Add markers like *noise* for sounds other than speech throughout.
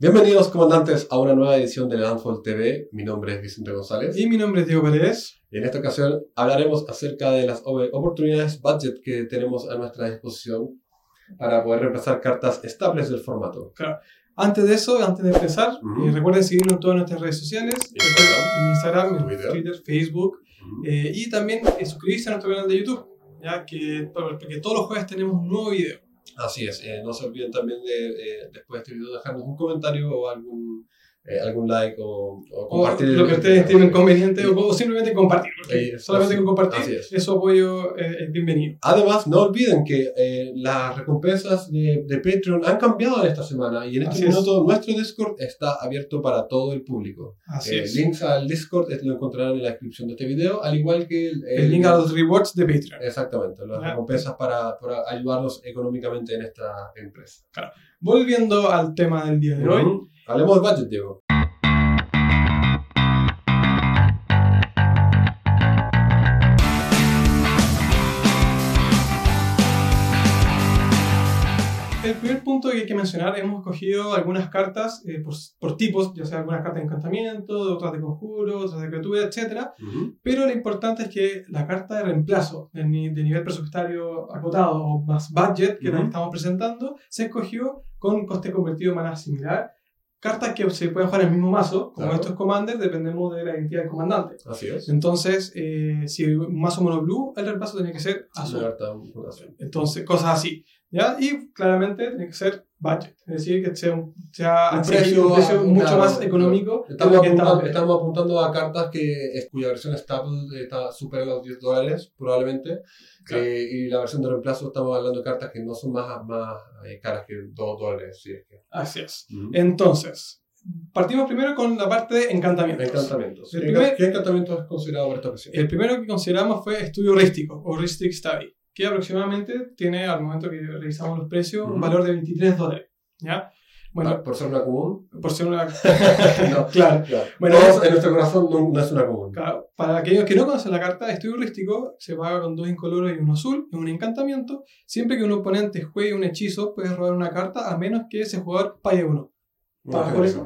Bienvenidos, comandantes, a una nueva edición de Landfall TV. Mi nombre es Vicente González. Y mi nombre es Diego Pérez. Y en esta ocasión hablaremos acerca de las oportunidades budget que tenemos a nuestra disposición para poder reemplazar cartas estables del formato. Antes de eso, antes de empezar, Ujú. eh, recuerden seguirnos en todas nuestras redes sociales: Instagram, Instagram, Twitter. Twitter, Facebook, eh, y también eh, suscribirse a nuestro canal de YouTube, ya que porque todos los jueves tenemos un nuevo video. Así es, eh, no se olviden también de, eh, después de este video, dejarnos un comentario o algún, eh, algún like o, o O compartir. lo que el- ustedes estimen conveniente, o, o simplemente compartir. Eh, solamente así- con compartir, es. su apoyo eh, es bienvenido. Además, no olviden que eh, las recompensas de, de Patreon han cambiado en esta semana y en este Así es. minuto nuestro Discord está abierto para todo el público. Así Eh, es. links al Discord eh, lo encontrarán en la descripción de este video, al igual que el, El link a los rewards de Patreon. Exactamente, las Ya. recompensas para, para ayudarnos económicamente en esta empresa. Volviendo al tema del día de hoy, Ujú. Hablemos de budget, Diego. El primer punto que hay que mencionar, hemos cogido algunas cartas eh, por, por tipos, ya sea algunas cartas de encantamiento, otras de conjuro, otras de criatura, etc. Pero lo importante es que la carta de reemplazo de, de nivel presupuestario acotado o más budget que Ujú. que estamos presentando se escogió con coste convertido de maná similar. Cartas que se pueden jugar en el mismo mazo, como Claro. estos commanders, dependemos de la identidad del comandante. Así es. Entonces, eh, si un mazo mono blue, el reemplazo tiene que ser azul. Entonces, cosas así. ¿Ya? Y claramente tiene que ser budget, es decir, que sea un, sea Un precio, un precio mucho claro, más económico. Estamos apuntando, estamos- estamos apuntando a cartas que, cuya versión estable está supera los 10 dólares, probablemente. Claro. Eh, y la versión de reemplazo estamos hablando de cartas que no son más, más eh, caras que 2 dólares. Si es que. Así es. Entonces, partimos primero con la parte de encantamientos. Encantamientos. El ¿Qué, primer- qué encantamiento es considerado para esta ocasión? El primero que consideramos fue estudio rístico o Ristic Study, que aproximadamente tiene, al momento que revisamos los precios, un valor de 23 dólares. ¿ya? Bueno, Ah, por ser una común. por ser una... *laughs* no, *laughs* claro. claro. Bueno, Todos en nuestro corazón no, no es una común. Claro, para aquellos que no conocen la carta, estudio rístico se paga con dos incoloros y uno azul, es un encantamiento. Siempre que un oponente juegue un hechizo, puedes robar una carta a menos que ese jugador pague uno. No, ¿Pagas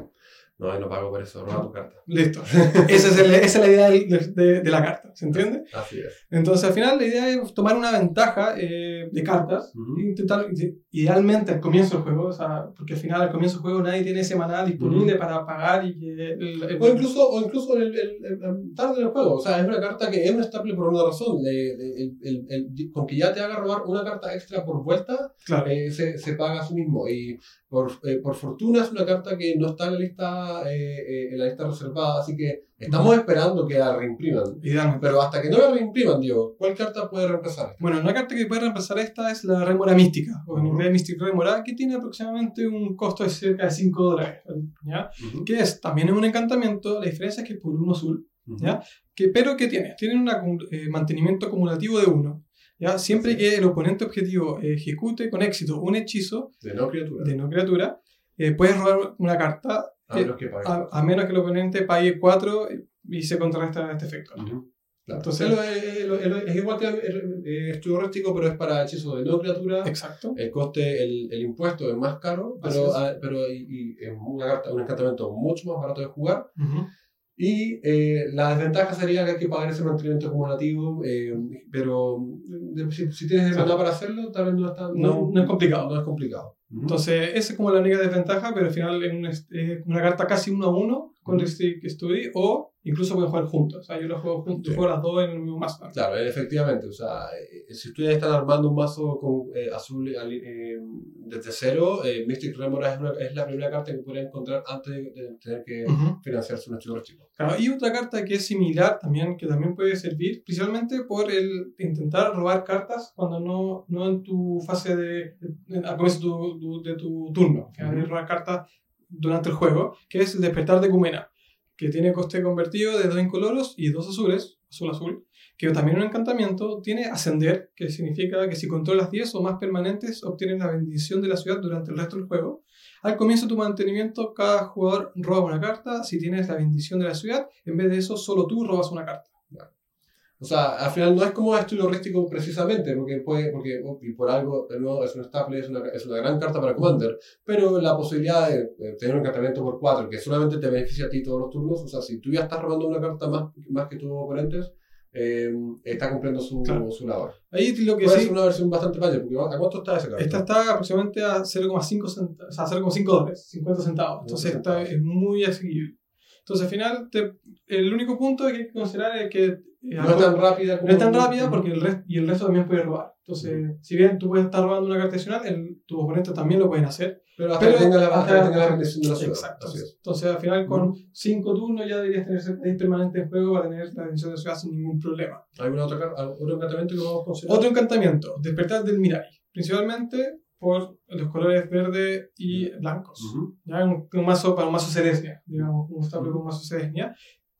no, no. yo pago por eso, roba tu carta. Listo. esa, es el- esa es la idea de, de- de la carta, ¿se entiende? Así es. Entonces, al final, la idea es tomar una ventaja eh, de cartas Ujú. e intentar, idealmente al comienzo del juego, o sea, porque al final, al comienzo del juego, nadie tiene ese maná disponible para pagar y que. el- el- O incluso, o incluso el, el- el- el tarde en el juego. O sea, es una carta que es un estable por una razón. Le- le- el- el- el- con que ya te haga robar una carta extra por vuelta, Claro. eh, se, se paga a sí mismo. Y por, eh, por fortuna es una carta que no está en la lista, eh, eh, en la lista reservada. Así que estamos esperando que la reimpriman. Pero hasta que no la reimpriman, Diego, ¿cuál carta puede reemplazar? Bueno, una carta que puede reemplazar esta es la Rémora Mística, o en inglés Mystic Rémora, que tiene aproximadamente un costo de cerca de 5 dólares. ¿ya? Que es, también es un encantamiento, la diferencia es que es por uno azul, ¿ya? Que, pero ¿qué tiene? Tiene un eh, mantenimiento acumulativo de 1. ¿ya? Siempre Así que el oponente objetivo ejecute con éxito un hechizo De no criatura. de no criatura, eh, puedes robar una carta a menos que a, a menos que el oponente pague 4 y se contrarresta este efecto. Ujú. Claro. Entonces- es, lo- es lo- es igual que estudio rústico, pero es para hechizo de no criatura. Exacto. El coste, el, el impuesto es más caro, pero, es. ah, pero y, y es una un encantamiento mucho más barato de jugar. Ujú. Y eh, la desventaja sería que hay que pagar ese mantenimiento acumulativo, eh, pero mm, si, si tienes maná para hacerlo, tal vez no es, tan- No- no es complicado. No es complicado. Entonces, esa es como la única desventaja, pero al final es una, es una carta casi uno a uno con. Ristic Study, o incluso pueden jugar juntos. O sea, yo los juego juntos, Sí. juego las dos en el mismo mazo. Claro, eh, efectivamente. O sea, eh, si ustedes están armando un mazo con eh, azul eh, eh, desde cero, eh, Mystic Remora es, una- es la primera carta que pueden encontrar antes de, tener que Ujú. financiar su nuestro archivo. Claro, y otra carta que es similar también, que también puede servir, principalmente por el intentar robar cartas cuando no, no en tu fase de, al comienzo tu, de tu turno, que Ujú. hay robar cartas durante el juego, que es el despertar de Cumena, que tiene coste convertido de dos incoloros y dos azules, azul-azul, que también un encantamiento tiene ascender, que significa que si controlas 10 o más permanentes, obtienes la bendición de la ciudad durante el resto del juego. Al comienzo de tu mantenimiento, cada jugador roba una carta. Si tienes la bendición de la ciudad, en vez de eso, solo tú robas una carta. O sea, al final no es como estilo rístico precisamente, porque, puede, porque y por algo, de nuevo, es un staple, es una, es una gran carta para Commander, pero la posibilidad de, tener un encantamiento por 4 que solamente te beneficia a ti todos los turnos, o sea, si tú ya estás robando una carta más, más que tus oponentes, eh, está cumpliendo su, su labor. Ahí lo que Puede sí, ser una versión bastante fácil, porque ¿a cuánto está esa carta? Esta está aproximadamente a 0,5 centavos, o sea, 0,5 dólares, 50 centavos. Entonces esta es muy asequible. Entonces al final, te, el único punto que hay que considerar es que... Eh, no es tan rápida como... No es tan rápida porque el resto, y el resto también puede robar. Entonces, si bien tú puedes estar robando una carta adicional, el, tus oponentes también lo pueden hacer. Pero hasta que tenga la, hasta tenga la bendición de la ciudad. Exacto. Entonces, al final, con 5 turnos ya deberías tener permanente en juego para tener la bendición de la ciudad sin ningún problema. ¿Algún otro, otro encantamiento que podemos considerar? Otro encantamiento, despertar del Mirai. Principalmente por los colores verde y blancos. ¿ya? Un, mazo para un mazo Ceresnia, digamos, un estable con un mazo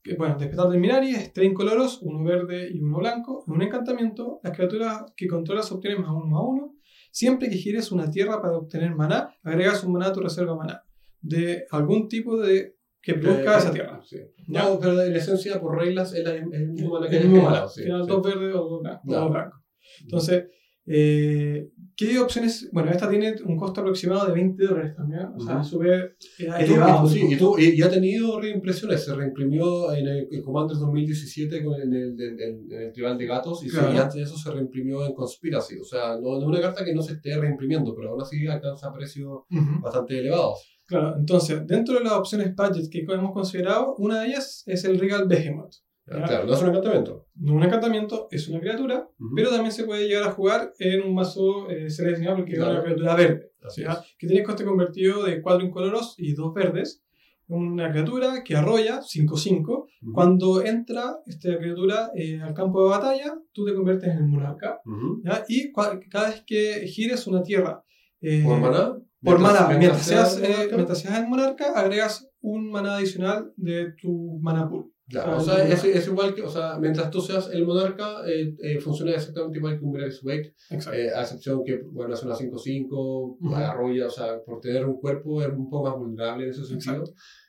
Ceresnia. Bueno, despertar del Minari es tres incoloros, uno verde y uno blanco. En un encantamiento, las criaturas que controlas obtienen más uno más uno. Siempre que gires una tierra para obtener maná, agregas un maná a tu reserva maná. De algún tipo de que produzca esa tierra. Sí. No, pero en esencia, por reglas, es el mismo maná que el mismo maná. Final dos verdes o dos blancos. Entonces, eh, ¿Qué opciones? Bueno, esta tiene un costo aproximado de 20 dólares también. O sea, sube elevado. Sí, y, tú, y, ha tenido reimpresiones. Se reimprimió en el, Commander 2017 con en el, en, el, Tribal de Gatos y, antes de eso se reimprimió en Conspiracy. O sea, no es una carta que no se esté reimprimiendo, pero aún así alcanza precios bastante elevados. Claro, entonces, dentro de las opciones budget que hemos considerado, una de ellas es el Regal Behemoth. Claro, no es un encantamiento. Un encantamiento, es una criatura, pero también se puede llegar a jugar en un mazo eh, seleccionado porque es una criatura verde. Que tiene coste convertido de 4 incoloros y 2 verdes. Una criatura que arrolla 5-5. Cuando entra esta criatura eh, al campo de batalla, tú te conviertes en el monarca. Y cada vez que gires una tierra. Eh, ¿Por maná? Por maná. Mientras, seas, eh, mientras seas el monarca, agregas un maná adicional de tu mana pool. Claro, o sea, es, es, igual que, o sea, mientras tú seas el monarca, eh, eh, funciona exactamente igual que un Wake, eh, a excepción que, bueno, es una 5-5, arrolla, o sea, por tener un cuerpo es un poco más vulnerable en ese sentido.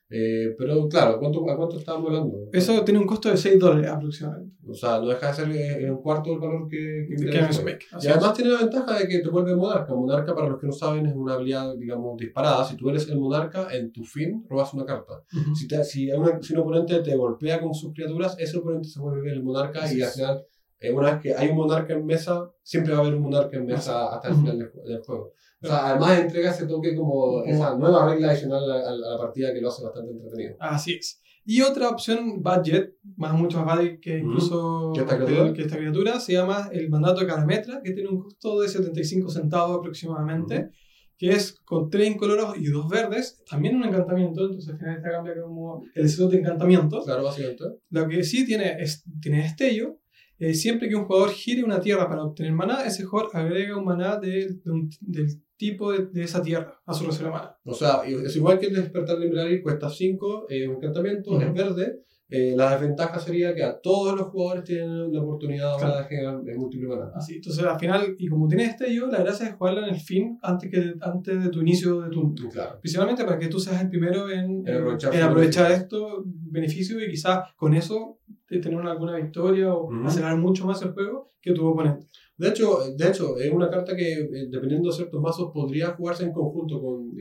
Eh, pero claro, ¿cuánto, ¿a cuánto estábamos hablando? Eso tiene un costo de 6 dólares aproximadamente. O sea, no deja de ser eh, un cuarto del valor que, que, que Y además tiene la ventaja de que te vuelve monarca. Monarca, para los que no saben, es una habilidad, digamos, disparada. Si tú eres el monarca, en tu fin robas una carta. si, te, si, una, si, un oponente te golpea con sus criaturas, ese oponente se vuelve el monarca y al final, eh, una vez que hay un monarca en mesa, siempre va a haber un monarca en mesa hasta el final del juego. O sea, además entrega ese toque como esa nueva regla adicional a, la partida que lo hace bastante entretenido. Así es. Y otra opción budget, más mucho más budget que incluso ¿Que, esta criatura? que esta criatura, se llama el mandato de Carametra, que tiene un costo de 75 centavos aproximadamente, que es con 3 incoloros y 2 verdes, también un encantamiento, entonces al final esta cambia como el slot de encantamiento. Claro, básicamente. Lo que sí tiene es tiene destello, eh, siempre que un jugador gire una tierra para obtener maná, ese jugador agrega un maná de, del tipo de, de, esa tierra a su reserva maná. O sea, es igual que el despertar library cuesta 5, eh, un encantamiento, es verde. Eh, la desventaja sería que a todos los jugadores tienen la oportunidad ahora de generar múltiple maná. Así, entonces al final, y como tiene destello, la gracia es jugarla en el fin antes, que, antes de tu inicio de turno. Claro. Principalmente para que tú seas el primero en, en aprovechar, en aprovechar estos beneficios y quizás con eso tener alguna victoria o acelerar mucho más el juego que tu oponente. De hecho, de hecho, es una carta que, eh, dependiendo de ciertos mazos, podría jugarse en conjunto con...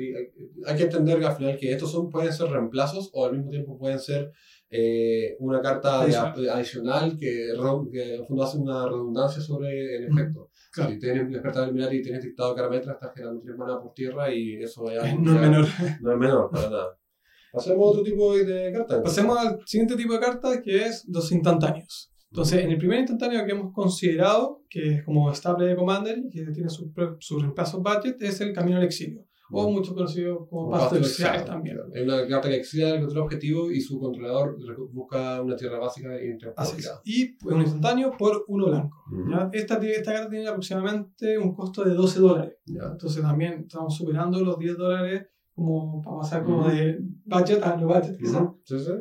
hay que entender al final que estos son, pueden ser reemplazos o al mismo tiempo pueden ser eh, una carta adicional, que, que en fondo hace una redundancia sobre el efecto. Si tienes despertar el y tienes dictado carametra, estás generando tres maná por tierra y eso ya, no es menor. *laughs* No es menor, para nada. Pasemos a otro tipo de cartas. Pasemos al siguiente tipo de cartas que es los instantáneos. Entonces, en el primer instantáneo que hemos considerado, que es como estable de Commander y que tiene su, su reemplazo budget, es el Camino al Exilio. O mucho conocido como Pasto Exilio también. Es una carta que exila el control objetivo y su controlador busca una tierra básica y Y un instantáneo por uno blanco. Esta, esta carta tiene aproximadamente un costo de 12 dólares. Entonces también estamos superando los 10 dólares como para pasar como de budget a no budget, quizás. Sí, sí.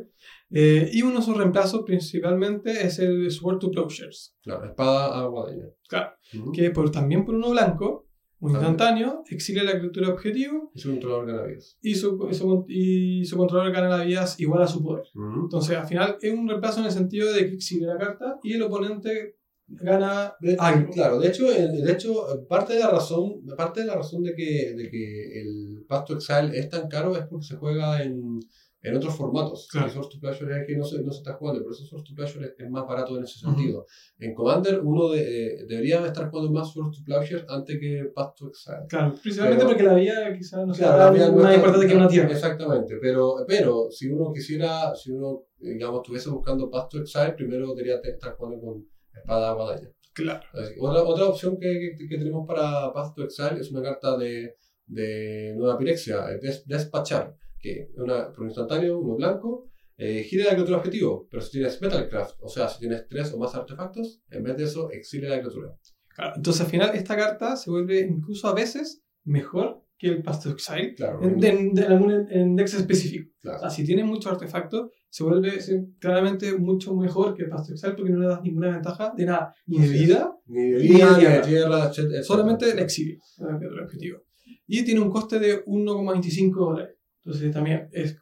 Eh, y uno de sus reemplazos principalmente es el Sword to Plowshares. Claro, espada a guadaña. Claro, que por, también por uno blanco Un instantáneo, exilia la criatura objetivo. Y su controlador gana vidas. Y su, su, y su controlador gana las vidas igual a su poder. Entonces, al final, es un reemplazo en el sentido de que exilia la carta y el oponente gana algo. Claro, de hecho, de hecho parte, de la razón, parte de la razón de que, de que el Pasto Exile es tan caro es porque se juega en en otros formatos. El Source to Pleasure es que no se, no se está jugando, pero eso Source to Pleasure es, más barato en ese sentido. En Commander uno de, debería estar jugando más Source to Pleasure antes que Path to Exile. Claro, principalmente porque la vía quizás no sea más importante que una tierra. Exactamente, pero, pero si uno quisiera, si uno, digamos, estuviese buscando Path to Exile, primero debería estar jugando con Espada Guadaña. Claro. Otra, otra opción que, que, tenemos para Path to Exile es una carta de, de Nueva Pirexia, Despachar que una, por instantáneo, uno blanco, eh, gira la criatura objetivo, pero si tienes Metalcraft, o sea, si tienes tres o más artefactos, en vez de eso, exilia la criatura. Claro, entonces al final esta carta se vuelve incluso a veces mejor que el Path to Exile claro, en, en, algún index específico. Claro. O sea, si tiene muchos artefactos, se vuelve claramente mucho mejor que Path to Exile porque no le das ninguna ventaja de nada, ni de vida, ni de vida, ni de tierra, solamente el exilio, el objetivo. Y tiene un coste de 1,25 dólares. Entonces también es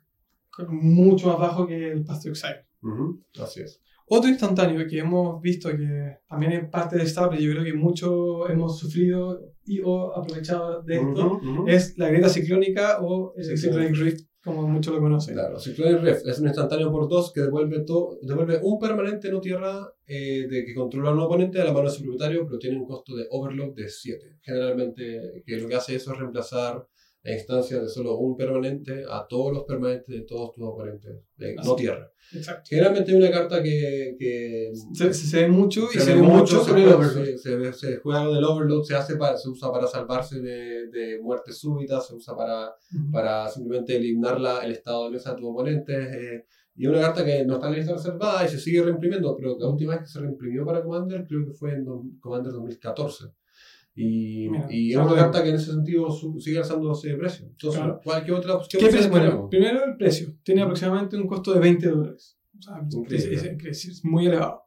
mucho más bajo que el Path to Exile. Así es. Otro instantáneo que hemos visto que también es parte de Stable, yo creo que mucho hemos sufrido y o aprovechado de esto, es la grieta ciclónica o el Cyclonic Rift, como muchos lo conocen. Claro, Cyclonic Rift es un instantáneo por dos que devuelve, devuelve un permanente no tierra eh, de que controla a un oponente a la mano de su propietario, pero tiene un costo de overload de 7. Generalmente, que lo que hace eso es reemplazar la instancia de solo un permanente a todos los permanentes de todos tus oponentes, de no tierra. Exacto. Generalmente es una carta que, que se, se, ve mucho y se, ve mucho, sobre el overload. Se, se, juega del overload, se, hace para, se usa para salvarse de, de muertes súbitas, se usa para, para simplemente eliminar la, el estado de mesa de tus oponentes. Eh, y una carta que no está en lista reservada y se sigue reimprimiendo, pero la última vez que se reimprimió para Commander creo que fue en Commander 2014. Y, y es una carta que en ese sentido sigue alzándose de precio. Entonces, cualquier otra opción. ¿Qué precio? Bueno, primero el precio. Tiene aproximadamente un costo de 20 dólares. O sea, es, es, muy elevado.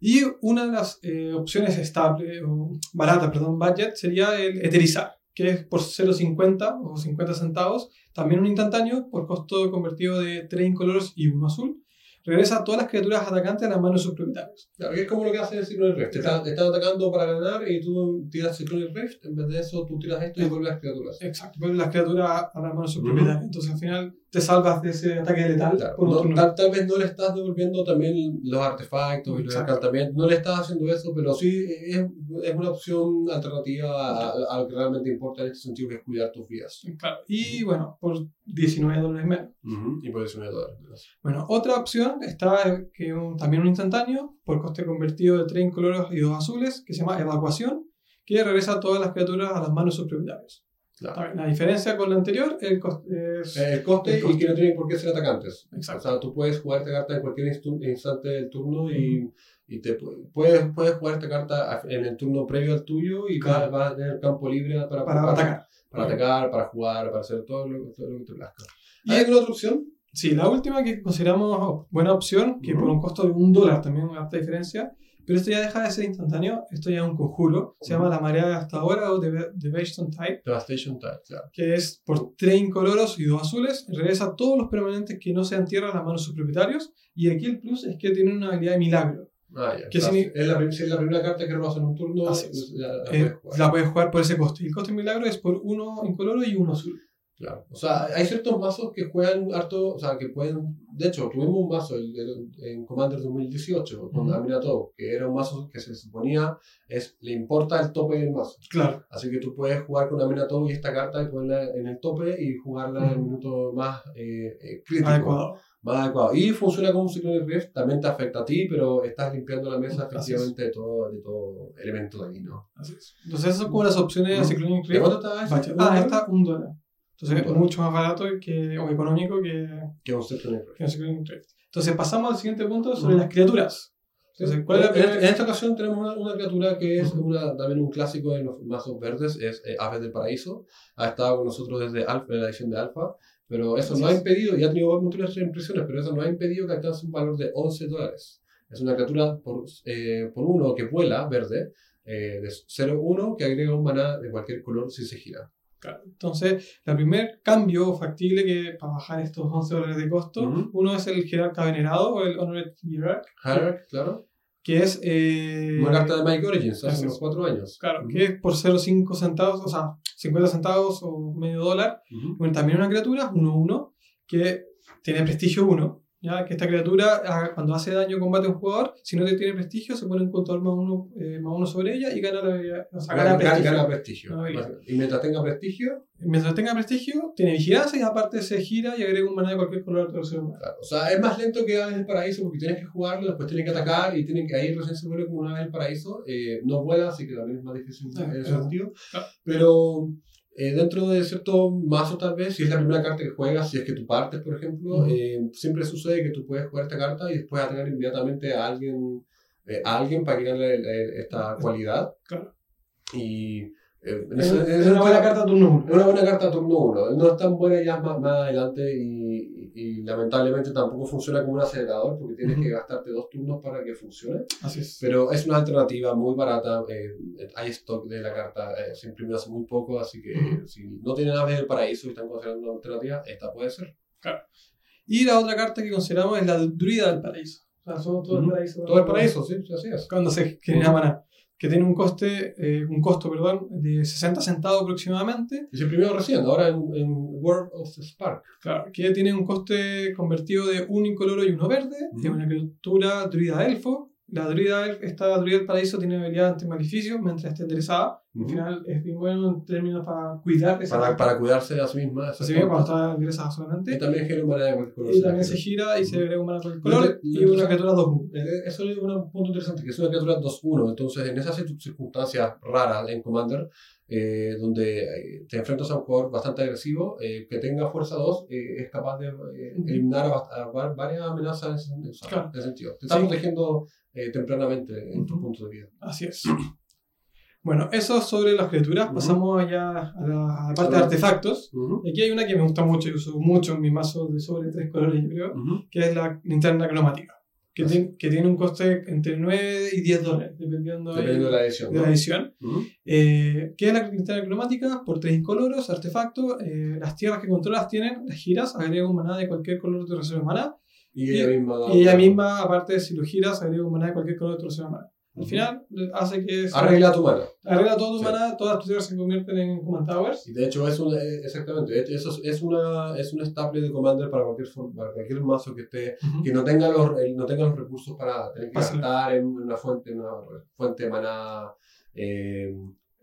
Y una de las eh, opciones estable, o barata, perdón, budget, sería el eterizar, que es por 0,50 o 50 centavos, también un instantáneo por costo convertido de 3 incoloros y 1 azul regresa todas las criaturas atacantes a las manos de sus propietarios. Claro, es como lo que hace el Cyclone Rift. Te, están, atacando para ganar y tú tiras Cyclone Rift, en vez de eso tú tiras esto y vuelves las criaturas. Exacto, vuelves las criaturas a las manos de sus propietarios. Entonces al final te salvas de ese ataque letal. tal, vez no le estás devolviendo también los artefactos y los no le estás haciendo eso, pero sí es, es una opción alternativa a, lo que realmente importa en este sentido, que es cuidar tus vidas. Claro, y bueno, por 19 dólares menos. Y por 19 dólares menos. Bueno, otra opción está que también un instantáneo, por coste convertido de 3 incoloros y 2 azules, que se llama Evacuación, que regresa todas las criaturas a las manos de sus propietarios. La diferencia con la anterior el coste es el coste, y que no tienen por qué ser atacantes. Exacto. O sea, tú puedes jugar esta carta en cualquier instante del turno y, y te puedes, puedes jugar esta carta en el turno previo al tuyo y vas, a tener campo libre para, para, atacar. Para atacar, para jugar, para hacer todo lo, que te plazca. ¿Hay alguna otra opción? Sí, la última que consideramos buena opción, que por un costo de un dólar también una alta diferencia, pero esto ya deja de ser instantáneo, esto ya es un conjuro. Se llama la marea ahora o Devastation Type. Devastation Type, claro. Que es por tres incoloros y dos azules. Regresa todos los permanentes que no sean tierra a las manos de sus propietarios. Y aquí el plus es que tiene una habilidad de milagro. Ah, ya. Que es, la, es, la, primera carta que robas en un turno. La, la, puedes jugar. la, puedes jugar. por ese coste. El coste de milagro es por uno incoloro y uno azul. Claro. O sea, hay ciertos mazos que juegan harto, o sea, que pueden. De hecho, tuvimos un mazo en Commander 2018 con uh que era un mazo que se suponía es le importa el tope del mazo. Claro. Así que tú puedes jugar con Aminatou y esta carta y ponerla en el tope y jugarla en el minuto más eh, eh, crítico. Adecuado. Más adecuado. Y funciona como un ciclo de rift, también te afecta a ti, pero estás limpiando la mesa efectivamente de todo, de todo elemento de ahí, ¿no? Así es. Entonces, esas son como las opciones de Cyclonic Rift. ¿De cuánto está? Ah, está un dólar. Entonces es mucho más barato que, o económico que, que un. Entonces pasamos al siguiente punto sobre las criaturas. Entonces, ¿cuál es en, esta ocasión tenemos una, una criatura que es una, también un clásico de los mazos verdes, es eh, Aves del Paraíso. Ha estado con nosotros desde Alpha, en la edición de Alpha, pero eso no ha impedido, y ha tenido muchas impresiones, pero eso no ha impedido que alcance un valor de 11 dólares. Es una criatura por, eh, por uno que vuela, verde, eh, de 0-1 que agrega un maná de cualquier color si se gira. Claro. Entonces, el primer cambio factible que para bajar estos 11 dólares de costo, Ujú. uno es el jerarca venerado o el Honored Hierarch, Hierarch, claro. que es... eh, Una carta de Magic Origins hace unos. 4 años. Claro, Ujú. que es por 0,5 centavos, o sea, 50 centavos o medio dólar. Ujú. Bueno, también una criatura, 1-1, que tiene prestigio 1. ¿Ya? Que esta criatura, ah, cuando hace daño o combate a un jugador, si no te tiene prestigio, se pone un contador más uno, eh, más uno sobre ella y gana, la, o sea, gana Gana, prestigio. gana prestigio. No, y mientras tenga prestigio, Mientras tenga prestigio, tiene vigilancia y aparte se gira y agrega un maná de cualquier color tercero humano. claro. O sea, es más lento que Aves del Paraíso porque tienes que jugarlo, después tienes que atacar y tienen que ahí recién se vuelve como una Aves del Paraíso. Eh, no vuela, así que también es más difícil Ah, en ese claro. sentido. Pero eh, dentro de cierto mazo, tal vez, si es la primera carta que juegas, si es que tú partes, por ejemplo, Ujú. eh, siempre sucede que tú puedes jugar esta carta y después atacar inmediatamente a alguien, eh, a alguien para el- el- esta cualidad. Claro. Y eh, Es, es una buena carta turno 1. es una buena carta turno 1. No es tan buena ya más, más adelante y, y- y lamentablemente tampoco funciona como un acelerador porque tienes Ujú. que gastarte dos turnos para que funcione. Así es. Pero es una alternativa muy barata. eh, hay stock de la carta, eh, se imprimió hace muy poco, así que Ujú. si no tienen aves del paraíso y están considerando una alternativa, esta puede ser. Y la otra carta que consideramos es la druida del paraíso. O sea, somos todo el Ujú. paraíso. Todo el paraíso, sí, sí, así es. Cuando se genera maná. Que tiene un coste, eh, un costo, perdón, de 60 centavos aproximadamente. Y se imprimió recién, ahora en, en World of the Spark. Claro, que tiene un coste convertido de un incoloro y uno verde. Ujú. Es una criatura druida elfo. La druida elf, esta druida del paraíso tiene habilidad ante maleficios mientras esté enderezada. Al Ujú. final es bien bueno en términos para cuidar esa Para, para cuidarse de a sí misma. Así bien cuando está enderezada solamente. Y también genera un de cualquier color. Y también se gira y se agrega un mana por el Lo color y una criatura 2 Eh, Eso es un punto interesante, que es una criatura 2-1. Entonces, en esas circun- circunstancias raras en Commander, eh, donde eh, te enfrentas a un jugador bastante agresivo, eh, que tenga fuerza 2, eh, es capaz de eh, eliminar a, a va- varias amenazas en ese, sentido, Claro. en ese sentido. Te está Sí. protegiendo eh, tempranamente en tu Ujú. punto de vida. Así es. *clears throat* Bueno, eso sobre las criaturas. Ujú. Pasamos allá a la, a la parte de Ahora- artefactos. Y Aquí hay una que me gusta mucho y uso mucho en mi mazo de sobre tres colores, yo creo, que es la linterna cromática. Que, tiene, que tiene un coste entre 9 y 10 dólares, dependiendo, Dependiendo de la edición. de la edición. Eh, ¿Qué es la linterna cromática? Por tres incoloros, artefacto. eh, las tierras que controlas tienen, las giras, agrega un maná de cualquier color de tu reserva de maná. Y ella misma. Y ella misma, aparte, si lo giras, agrega un maná de cualquier color de tu reserva de maná. Al final, hace que. se- Arregla tu mano. Arregla todo tu Sí. maná, todas tus tierras se convierten en Command Towers. Y de hecho es un, eh, exactamente, de hecho, eso es, es una, es un estable de Commander para cualquier, para cualquier mazo que esté que no tenga los, no tenga los recursos para tener que gastar en una fuente, una fuente de maná, eh,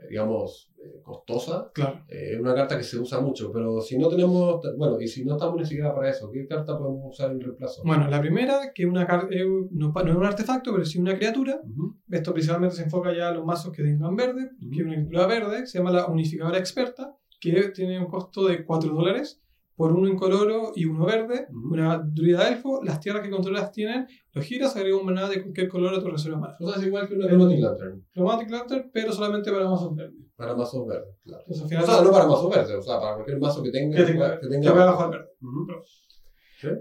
digamos, eh, costosa. Claro. Eh, Es una carta que se usa mucho, pero si no tenemos, bueno, y si no estamos ni siquiera para eso, ¿qué carta podemos usar en reemplazo? Bueno, la primera, que una eh, no, no es un artefacto, pero sí una criatura. Ujú, Esto principalmente se enfoca ya a los mazos que tengan verde, Ujú. que es una criatura verde, se llama la unificadora experta, que tiene un costo de 4 dólares por uno incoloro y uno verde, Ujú. una druida elfo, las tierras que controlas tienen, los giras, agrega un maná de cualquier color a tu reserva de maná. O sea, es igual que una Chromatic Lantern, Chromatic Lantern, pero solamente para mazos verdes. para mazos verdes, claro. Entonces al O final sea, no para mazos verdes, o sea, para cualquier mazo que tenga. que tenga, que que vaya bajo el verde. Ujú.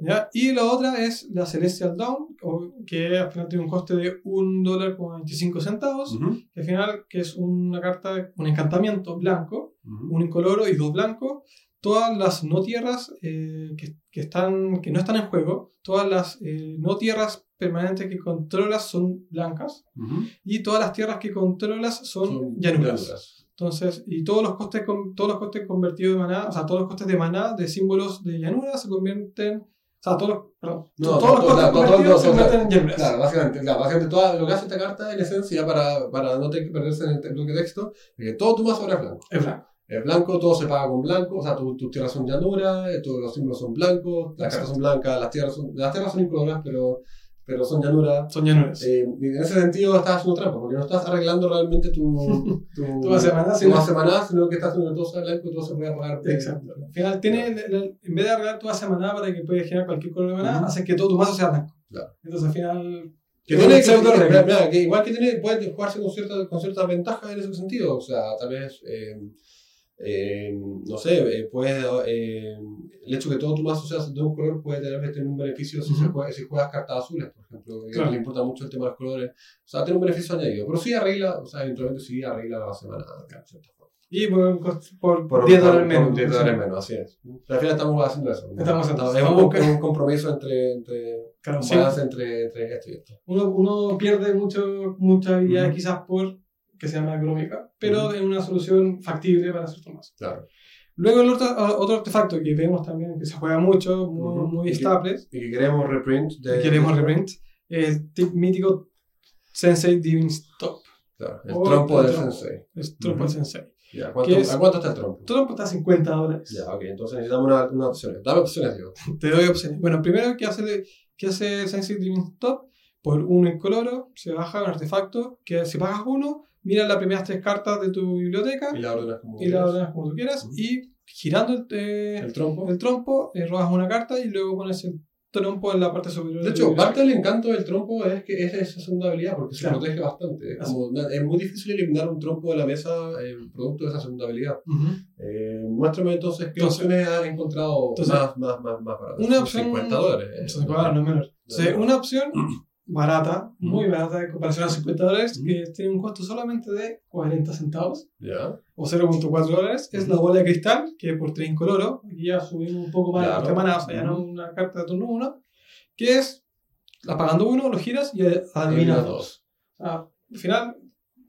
¿ya? Y la otra es la Celestial Dawn, o- que al final tiene un coste de 1 dólar con 25 centavos. Ujú, que al final que es una carta, un encantamiento blanco, un incoloro y dos blancos. Todas las no tierras eh, que, que, están, que no están en juego, todas las eh, no tierras permanentes que controlas son blancas Ujú. y todas las tierras que controlas son, Son llanuras. llanuras. Entonces, y todos los costes con- todos los costes convertidos de maná, o sea, todos los costes de maná de símbolos de llanura se convierten, o sea, todos los, perdón, No, todos todo- los costes todo- convertidos se convierten en llanuras. Claro, básicamente, claro, básicamente toda, lo que hace esta carta en esencia para, para no tener que perderse en el bloque de texto, es que todo tu mazo ahora es blanco. Es blanco. Es blanco, todo se paga con blanco, o sea, tu- tus tierras son llanuras, eh, todos los símbolos son blancos, las cartas son blancas, las tierras son, las tierras son incoloras, pero, pero son llanuras. Son llanuras. Eh, y en ese sentido estás haciendo trampa, porque no estás arreglando realmente tu, *laughs* tu, Tu tu sino- maná, sino que estás haciendo todo sea blanco y todo se puede pagar. eh, Exacto. Al final, tiene, en vez de arreglar tu base de maná para que puedas generar cualquier color de maná, Ujú. hace que todo tu mazo sea blanco. Claro. Entonces, al final. Que tiene, que, regla. mira, que igual que tiene, puede jugarse con cierta, con cierta ventaja en ese sentido. O sea, tal vez, eh, eh, no sé, eh, puedes, eh, el hecho que todo tu mazo sea de un color puede tener, tener un beneficio si, se juega- si juegas cartas azules, por ejemplo, que Claro. le importa mucho el tema de los colores. O sea, tiene un beneficio añadido. Pero sí arregla, o sea, eventualmente sí arregla la semana. de. Y por, por, Por 10 por- dólares menos. 10 dólares menos, así es. Al final estamos haciendo eso. ¿no? Estamos eso. es, un, un compromiso entre, entre Claro, sí. entre, entre esto y esto. uno, uno pierde mucho, muchas habilidades Ujú. quizás por que sea más económica, pero Ujú. es una solución factible para ciertos mazos. Claro. Luego el otro, otro artefacto que vemos también que se juega mucho, muy, Ujú. muy Y que- estable, Y que queremos reprint de. queremos reprint, el tip mítico Sensei Divine Stop, Claro, el O trompo el del sensei. es trompo Ujú. Sensei. Ya, ¿Qué ¿cuánto, es? ¿A cuánto está el trompo? Trompo está a 50 dólares. Ya, ok, entonces necesitamos una, una opción. Dame opciones, digo. *laughs* Te doy opciones. Bueno, primero, ¿qué hace, qué hace Sensei Divine Stop? Por uno incoloro, se baja un artefacto que si pagas uno, mira las primeras tres cartas de tu biblioteca Y la ordenas como. y la ordenas como tú quieras y girando el, eh, El trompo. el trompo, eh, robas una carta y luego pones el trompo en la parte superior. De hecho, parte del encanto del trompo es que es esa segunda habilidad, porque se protege bastante. Es, como muy difícil eliminar un trompo de la mesa eh, producto de esa segunda habilidad. Eh, muéstrame entonces qué Entonces- opciones has encontrado entonces- más, más, más, más baratas. Una Son opción- 50 dólares. eh. Entonces, claro, no es menor. Entonces, menor. una opción *clears throat* barata, muy barata en comparación a 50 dólares, Ujú. que tiene un costo solamente de 40 centavos Ya. o 0.4 dólares, es Ujú. la bola de cristal, que por 3 incoloro, aquí ya subimos un poco más Claro. de maná, o sea, ya no una carta de turno 1, que es apagando uno, lo giras y adivinas dos. Sea, al final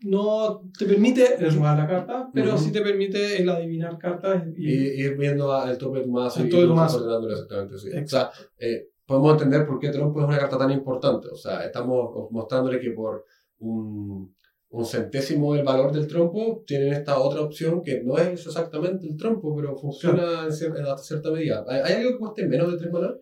no te permite el robar la carta, pero Ujú. sí te permite el adivinar cartas y, Y ir viendo el tope de tu mazo El tope de tu mazo. exactamente. Sí. O sea, Exacto. eh, podemos entender por qué trompo es una carta tan importante. O sea, estamos mostrándole que por un, un centésimo del valor del trompo tienen esta otra opción que no es exactamente el trompo, pero funciona en, cier- en hasta cierta medida. ¿Hay, algo que cueste menos de 3 maná?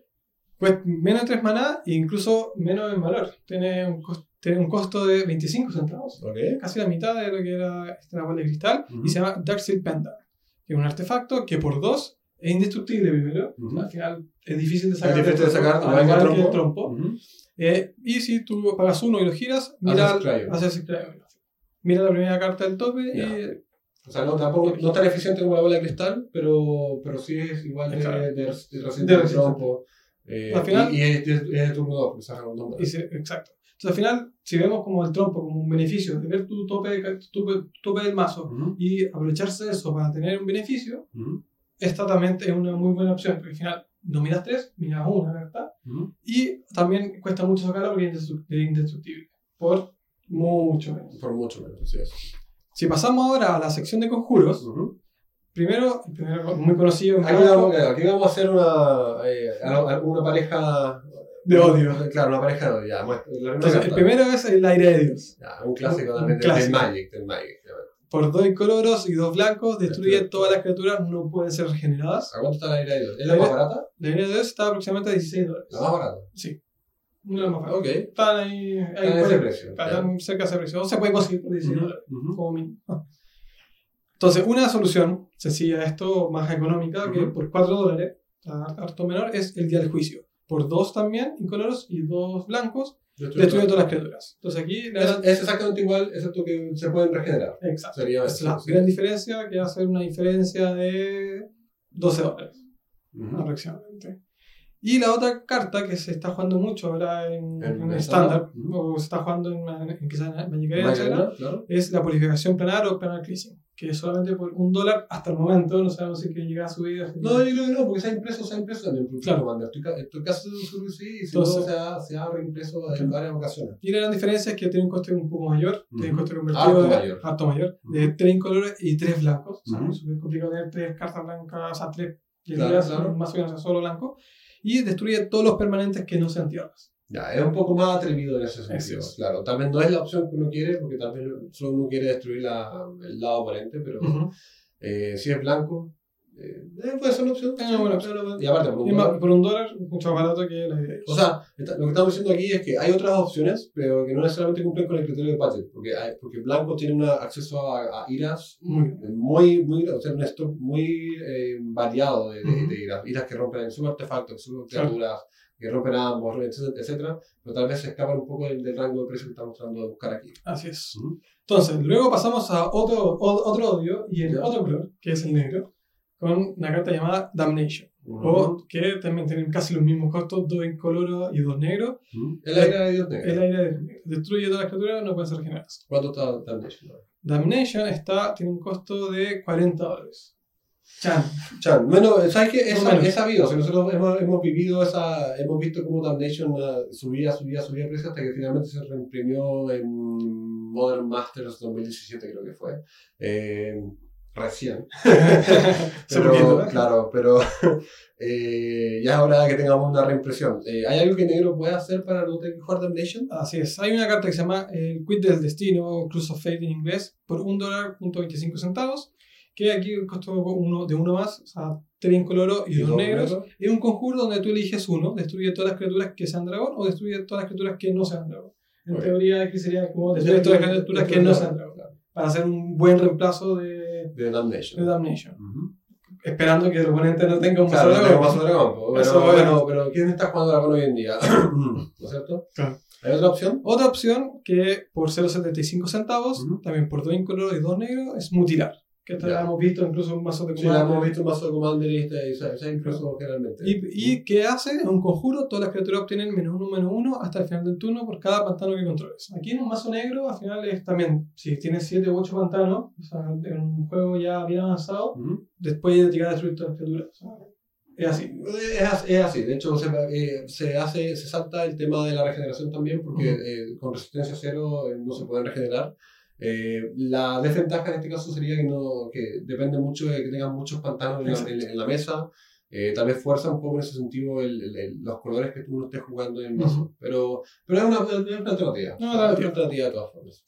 Pues menos de 3 maná e incluso menos en valor. Tiene un, cos- tiene un costo de 25 centavos. ¿Ok? Casi la mitad de lo que era esta bola de cristal. Ujú. Y se llama Dark Seal Pendant. Que es un artefacto que por 2 es indestructible primero. Ujú. Al final es difícil de Es sacar. difícil de sacar, igual el que el trompo. trompo. Ujú. Eh, y si tú pagas uno y lo giras, mira, Haces. Mira la primera carta del tope Ya. y O sea, no, tampoco, no tan eficiente como la bola de cristal, pero, pero sí es igual de, Claro. de, de De al resistente. trompo. Eh, Al final- y, y es, es- es de turno 2, porque saca un. Y se- exacto. Entonces, al final, si vemos como el trompo como un beneficio de ver tu tope, ca- tu tope, del mazo Ujú, y aprovecharse de eso para tener un beneficio, esta también es una muy buena opción, porque al final no miras tres, miras una, ¿verdad? ujú. Y también cuesta mucho sacarla porque es indestru- es indestructible, por mucho menos. Por mucho menos, así es. Si pasamos ahora a la sección de conjuros, Ujú. primero, el primero muy conocido, Aquí vamos, aquí vamos a hacer una, eh, una pareja de odio. Claro, una pareja de odio. Ya, Entonces, el primero es el aire de Dios. Ya, un clásico Un también del- clásico. del Magic. Del Magic. Por dos incoloros y dos blancos, destruye todas las criaturas, no pueden ser regeneradas. ¿A cuánto está la ira de Dios? ¿Es la más barata? La aire de Dios está aproximadamente a 16 dólares. La más barata. Sí. De las más baratas. Ok. Están ahí, ahí ese precio. están cerca de ese precio. O se puede conseguir por 16 Ujú, dólares, como mínimo. Entonces, una solución sencilla a esto, más económica, que por 4 dólares, har- harto menor, es el día del juicio. Por dos también, incoloros, y dos blancos, destruye todas las criaturas. Entonces aquí, la Es, gran- es exactamente igual, excepto que se pueden regenerar. Exacto. Sería Es la sí. gran diferencia que hace una diferencia de 12 dólares Ujú. aproximadamente. Y la otra carta que se está jugando mucho ahora en, estándar. estándar, Ujú. o se está jugando en, en quizás en Magic Arena, claro. es la purificación planar o planar cleansing, que solamente por un dólar hasta el momento, no sabemos si que llega a subir. No, yo creo que no, porque se ha impreso, se ha impreso también. Claro. Estoy, estoy casi seguro que sí, y si Entonces- no, se ha, se ha reimpreso en varias ocasiones. Y la gran diferencia es que tiene un coste un poco mayor, tiene un coste convertido Harto de, mayor. harto mayor, de. 3 incolores y 3 blancos. O sea, es súper complicado tener 3 cartas blancas, o sea, 3 Claro, claro. más o menos solo blanco. Y destruye todos los permanentes que no sean tierras. Ya, es un poco más atrevido en ese sentido. Es. Claro, vez no es la opción que uno quiere, porque vez solo uno quiere destruir la, el lado oponente, pero Ujú. eh, si es blanco Eh, puede ser una opción. Y aparte, por un Y dólar- por un dólar, mucho más barato que la idea. O sea, lo que estamos diciendo aquí es que hay otras opciones, pero que no necesariamente cumplen con el criterio de budget. Porque, hay- porque Blanco tiene una, acceso a, a iras Muy muy, muy, o sea, un stock muy eh, variado de, de, Ujú. de iras. Iras que rompen sus artefactos, sus Claro. Que rompen ambos, etcétera, etcétera, pero tal vez se escapan un poco del, del rango de precio que estamos tratando de buscar aquí. Así es. Entonces, luego pasamos a otro, o- otro odio y el Ya. otro color, que es el negro, con una carta llamada Damnation. O que también tienen casi los mismos costos, dos incoloro y dos negros. Ujú. El aire de Dios negro. El aire destruye todas las criaturas, no pueden ser regeneradas. ¿Cuánto está Damnation? Damnation está, tiene un costo de 40 dólares. Chan. Chan, bueno, ¿sabes qué? Es, No es sabido, o sea, nosotros hemos, hemos vivido esa, hemos visto cómo Damnation ah, subía, subía, subía precio hasta que finalmente se reimprimió en Modern Masters 2017 creo que fue. Eh, recién. *laughs* Pero, ¿eh? claro, pero *laughs* eh, ya es hora de que tengamos una reimpresión. Eh, ¿Hay algo que Negro pueda hacer para no tener que jugar Damnation? Así es. Hay una carta que se llama el Quid del Destino, Cruise of Fate en inglés, por un dólar punto 25 centavos, que aquí costó uno, de uno más, o sea, tres incoloros y, dos dos negros. negros. Es un conjuro donde tú eliges uno, destruye todas las criaturas que sean dragón o destruye todas las criaturas que no sean dragón. En Ok. teoría aquí sería como destruye todas las criaturas que no sean dragón, para hacer un buen reemplazo de, De Damnation. de Damnation. Ujú. Esperando que el oponente no tenga un Claro, mazo no dragón. dragón, po, Eso, pero, bueno. pero ¿quién está jugando dragón hoy en día? *clears throat* ¿No es cierto? Claro. ¿Hay otra opción? Otra opción que por 0.75 centavos, Ujú. también por dos incoloros y dos negros, es mutilar. Que esta la hemos visto incluso en mazos de Sí, la Commander. hemos visto en mazo de Commander y este- y incluso generalmente. Y, y ¿qué hace? Es un conjuro, todas las criaturas obtienen menos uno, menos uno hasta el final del turno por cada pantano que controles. Aquí en un mazo negro, al final es también, si tienes 7 u 8 pantanos, o sea, en un juego ya bien avanzado, después de llegar a destruir todas las criaturas. Es así. Es, es así, de hecho se, eh, se hace, se salta el tema de la regeneración también porque Ujú. eh, con resistencia cero eh, no se pueden regenerar. Eh, la desventaja en este caso sería que, no, que depende mucho de que tengan muchos pantanos en la, en- en la mesa. Eh, tal vez fuerza un poco en ese sentido el, el- el- los colores que tú no estés jugando en el mazo. Ujú. pero, pero es una, una alternativa. No, Es una alternativa. de todas formas.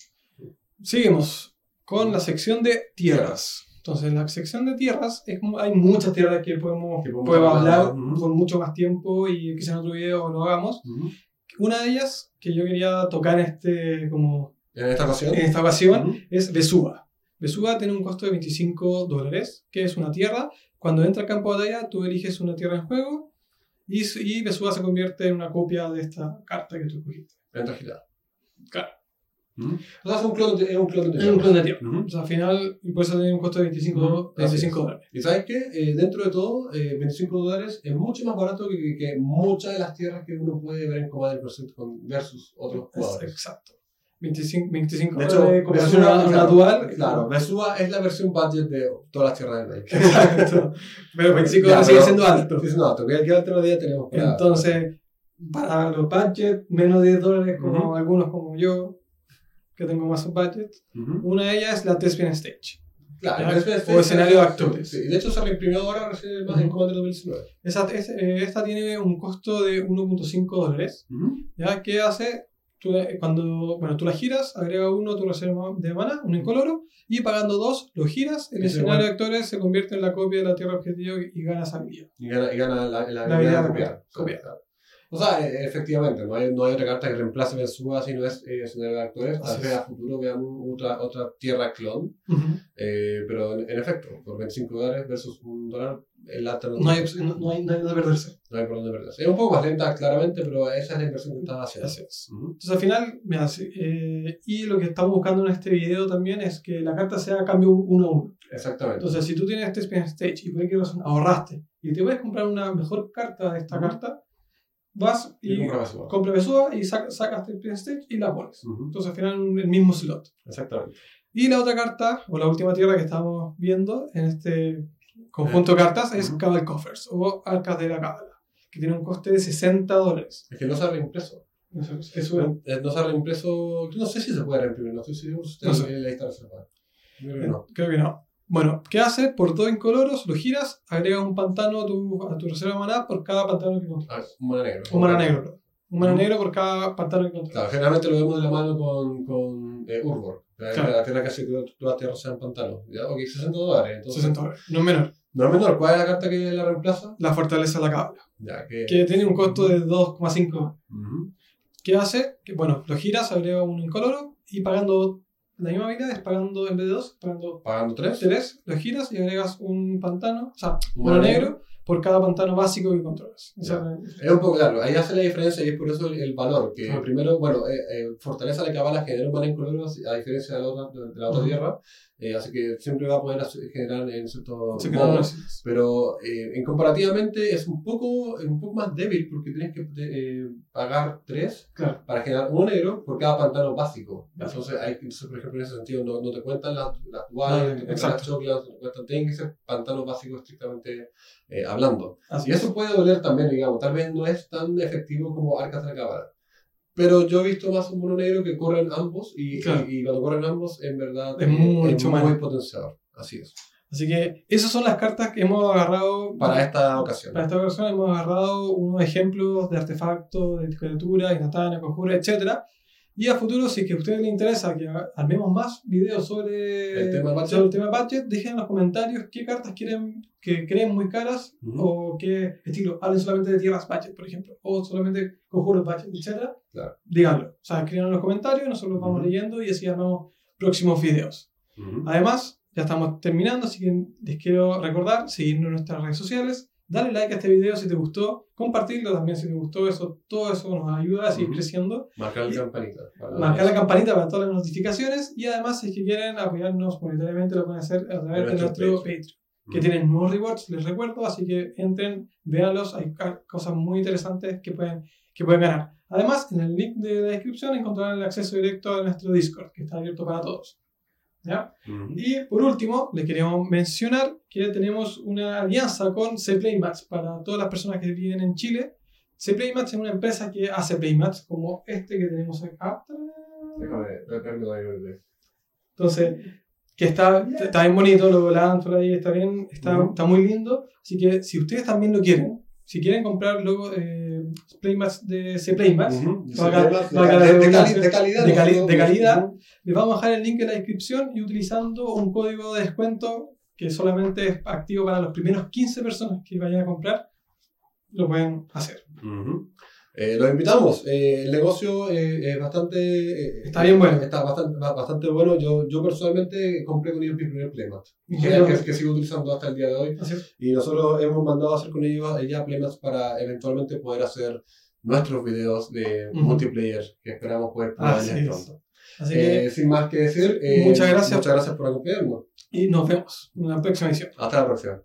Seguimos con la sección de tierras. Entonces, en la sección de tierras es hay muchas tierras que podemos, Que podemos hablar, hablar ujú. con mucho más tiempo y quizás en otro video lo hagamos. Ujú. Una de ellas que yo quería tocar en, este, como, En esta ocasión. en esta ocasión Ujú. es Vesuva. Vesuva tiene un costo de 25 dólares, que es una tierra. Cuando entra al campo de batalla, tú eliges una tierra en juego y, y Vesuva se convierte en una copia de esta carta que tú escogiste. Venta girada. Claro. Ujú. O sea, es un clon de, es un clon de Es un clon de tierra. Ujú. O sea, al final, y por eso tiene un costo de 25, Ujú, así 25 es. dólares. Y sabes qué, Eh, dentro de todo, eh, 25 dólares es mucho más barato que, que, que muchas de las tierras que uno puede ver en Commander versus otros Es- jugadores. exacto. 25, 25 De hecho, como Vesuva, una, una dual. Claro, Vesuva es la versión budget de todas las tierras del Magic. *laughs* Exacto. Pero 25 Ya, sigue pero- siendo alto. Es un alto. ¿Qué, qué alternativa tenemos para Entonces, para los budgets, menos de 10 dólares, como Ujú. algunos como yo, que tengo más budget, Ujú. una de ellas es la Thespian Stage. Claro, Ya, entonces, o escenario de actores. sí. De hecho, se reimprimió ahora recién más en Ujú. Commander 2019. Esa, es- eh, esta tiene un costo de 1.5 dólares. ¿Ya? ¿Qué hace? Tú, cuando bueno, tú la giras, agrega uno a tu reserva de mana, un incoloro, y pagando dos, lo giras, el escenario de actores se convierte en la copia de la tierra objetivo y, y ganas habilidad. Y gana, y gana la, la, La habilidad de copiar. copiar. O sea, e- efectivamente, no hay, no hay otra carta que reemplace Vesuva si no es eh, escenario de actores. Tal Así vez a futuro veamos otra, otra tierra clon. Eh, pero en, en efecto, por 25 dólares versus un dólar, alternativa. No hay, no, no hay, no hay dónde perderse. No hay por dónde perderse. Es un poco más lenta, claramente, pero esa es la inversión que estaba haciendo. Así es. Entonces al final, mira, sí, eh, y lo que estamos buscando en este video también es que la carta sea cambio uno a uno. Exactamente. Entonces, si tú tienes este Spin Stage y por qué razón ahorraste y te puedes comprar una mejor carta de esta Ujú. carta, vas y y compra Vesuva y saca- sacas este Spin Stage y la pones. Ujú. Entonces al final el mismo slot. Exactamente. Y la otra carta, o la última tierra que estamos viendo en este conjunto de cartas es Ujú. Cabal Coffers o Arcas de la Cábala, que tiene un coste de 60 dólares. Es que no se ha reimpreso. Eso es- eso es- No, eh, no se ha reimpreso. No sé si se puede reimprimir, no estoy seguro si No sé. la no creo que no. Creo que no. Bueno, ¿qué hace? Por dos incoloros, lo giras, agregas un pantano a tu, a tu reserva de maná por cada pantano que controlas. Ah, un mana negro. Un mana negro. Un Ujú. negro por cada pantano que controlas. Claro, generalmente lo vemos de la mano con, con eh, Urbor, la, Claro. la tierra que hace que todas las tierras sean pantanos. ¿ya? Ok, 60 dólares. Entonces, 60 dólares. No es menor. No es menor, ¿cuál es la carta que la reemplaza? La fortaleza de la cabra. Ya, que... Que tiene un costo de 2,5. Ujú. ¿Qué hace? Que, bueno, lo giras, agrega un incoloro y pagando la misma habilidad, es pagando en vez de 2, pagando Pagando 3. 3, lo giras y agregas un pantano, o sea, Un uno mano negro por cada pantano básico que controlas. O sea, Es un poco claro, ahí hace la diferencia y es por eso el, el valor. Que Ah. primero, bueno, eh, eh, Fortaleza de Cabala genera un mana incoloro a diferencia de la otra, de la otra Ujú. tierra, eh, así que siempre va a poder generar en cierto se modo. Pero eh, en comparativamente es un poco, es un poco más débil porque tienes que eh, pagar 3 Claro. para generar uno negro por cada pantano básico. Claro. Entonces, hay, entonces, por ejemplo, en ese sentido, no, no te cuentan las, las duales, no las choclas, no te cuentan, tienen que ser pantanos básicos estrictamente eh, hablando. Así Y es. eso puede doler también, digamos, tal vez no es tan efectivo como Arcas de la Cámara. Pero yo he visto más un mono negro que corren ambos y, Claro. y, y cuando corren ambos, en verdad, Es eh, mucho muy potenciador. Así es. Así que esas son las cartas que hemos agarrado Para esta ocasión. Para esta ocasión hemos agarrado unos ejemplos de artefactos, de criaturas, instantáneas, conjuros, etc. Y a futuro, si es que a ustedes les interesa que armemos más videos sobre El tema sobre el tema dejen en los comentarios qué cartas quieren que creen muy caras Ujú. o qué estilo. Hablen solamente de tierras budget, por ejemplo, o solamente conjuros budget, etc. Claro. Díganlo. O sea, escriban en los comentarios, nosotros los vamos Ujú. leyendo y así armamos próximos videos. Ujú. Además, ya estamos terminando, así que les quiero recordar seguirnos en nuestras redes sociales, darle like a este video si te gustó, compartirlo también si te gustó, eso, todo eso nos ayuda a seguir creciendo, Marcar la Y- campanita. para marcar la campanita para todas las notificaciones y además si es que quieren apoyarnos monetariamente lo pueden hacer a través de nuestro Patreon. Que tienen nuevos rewards, les recuerdo, así que entren, véanlos, hay cosas muy interesantes que pueden, que pueden ganar. Además, en el link de la descripción encontrarán el acceso directo a nuestro Discord, que está abierto para todos. Y por último, les queríamos mencionar que tenemos una alianza con C-Playmats para todas las personas que viven en Chile. C-Playmats es una empresa que hace playmats como este que tenemos acá. Déjame. Entonces, que está, está bien bonito, lo volan por ahí, está bien, está, está muy lindo. Así que si ustedes también lo quieren, si quieren comprar luego eh, de. Valga- De- calidad. de cali- ¿no? de calidad. Ujú. Les vamos a dejar el link en la descripción y utilizando un código de descuento que solamente es activo para los primeros 15 personas que vayan a comprar, lo pueden hacer. Eh, los invitamos. Eh, el negocio eh, es bastante. eh, Está bien bueno. Está bastante, ba- bastante bueno. Yo, yo personalmente compré con ellos mi primer Playmat. Y Que, que- sigo utilizando hasta el día de hoy. Y nosotros hemos mandado a hacer con ellos eh, ya Playmats para eventualmente poder hacer nuestros videos de Ujú. multiplayer que esperamos poder es. pronto. Así Eh, que, sin más que decir, eh, Muchas gracias. Muchas gracias por acompañarnos. y nos vemos en la próxima edición. Hasta la próxima.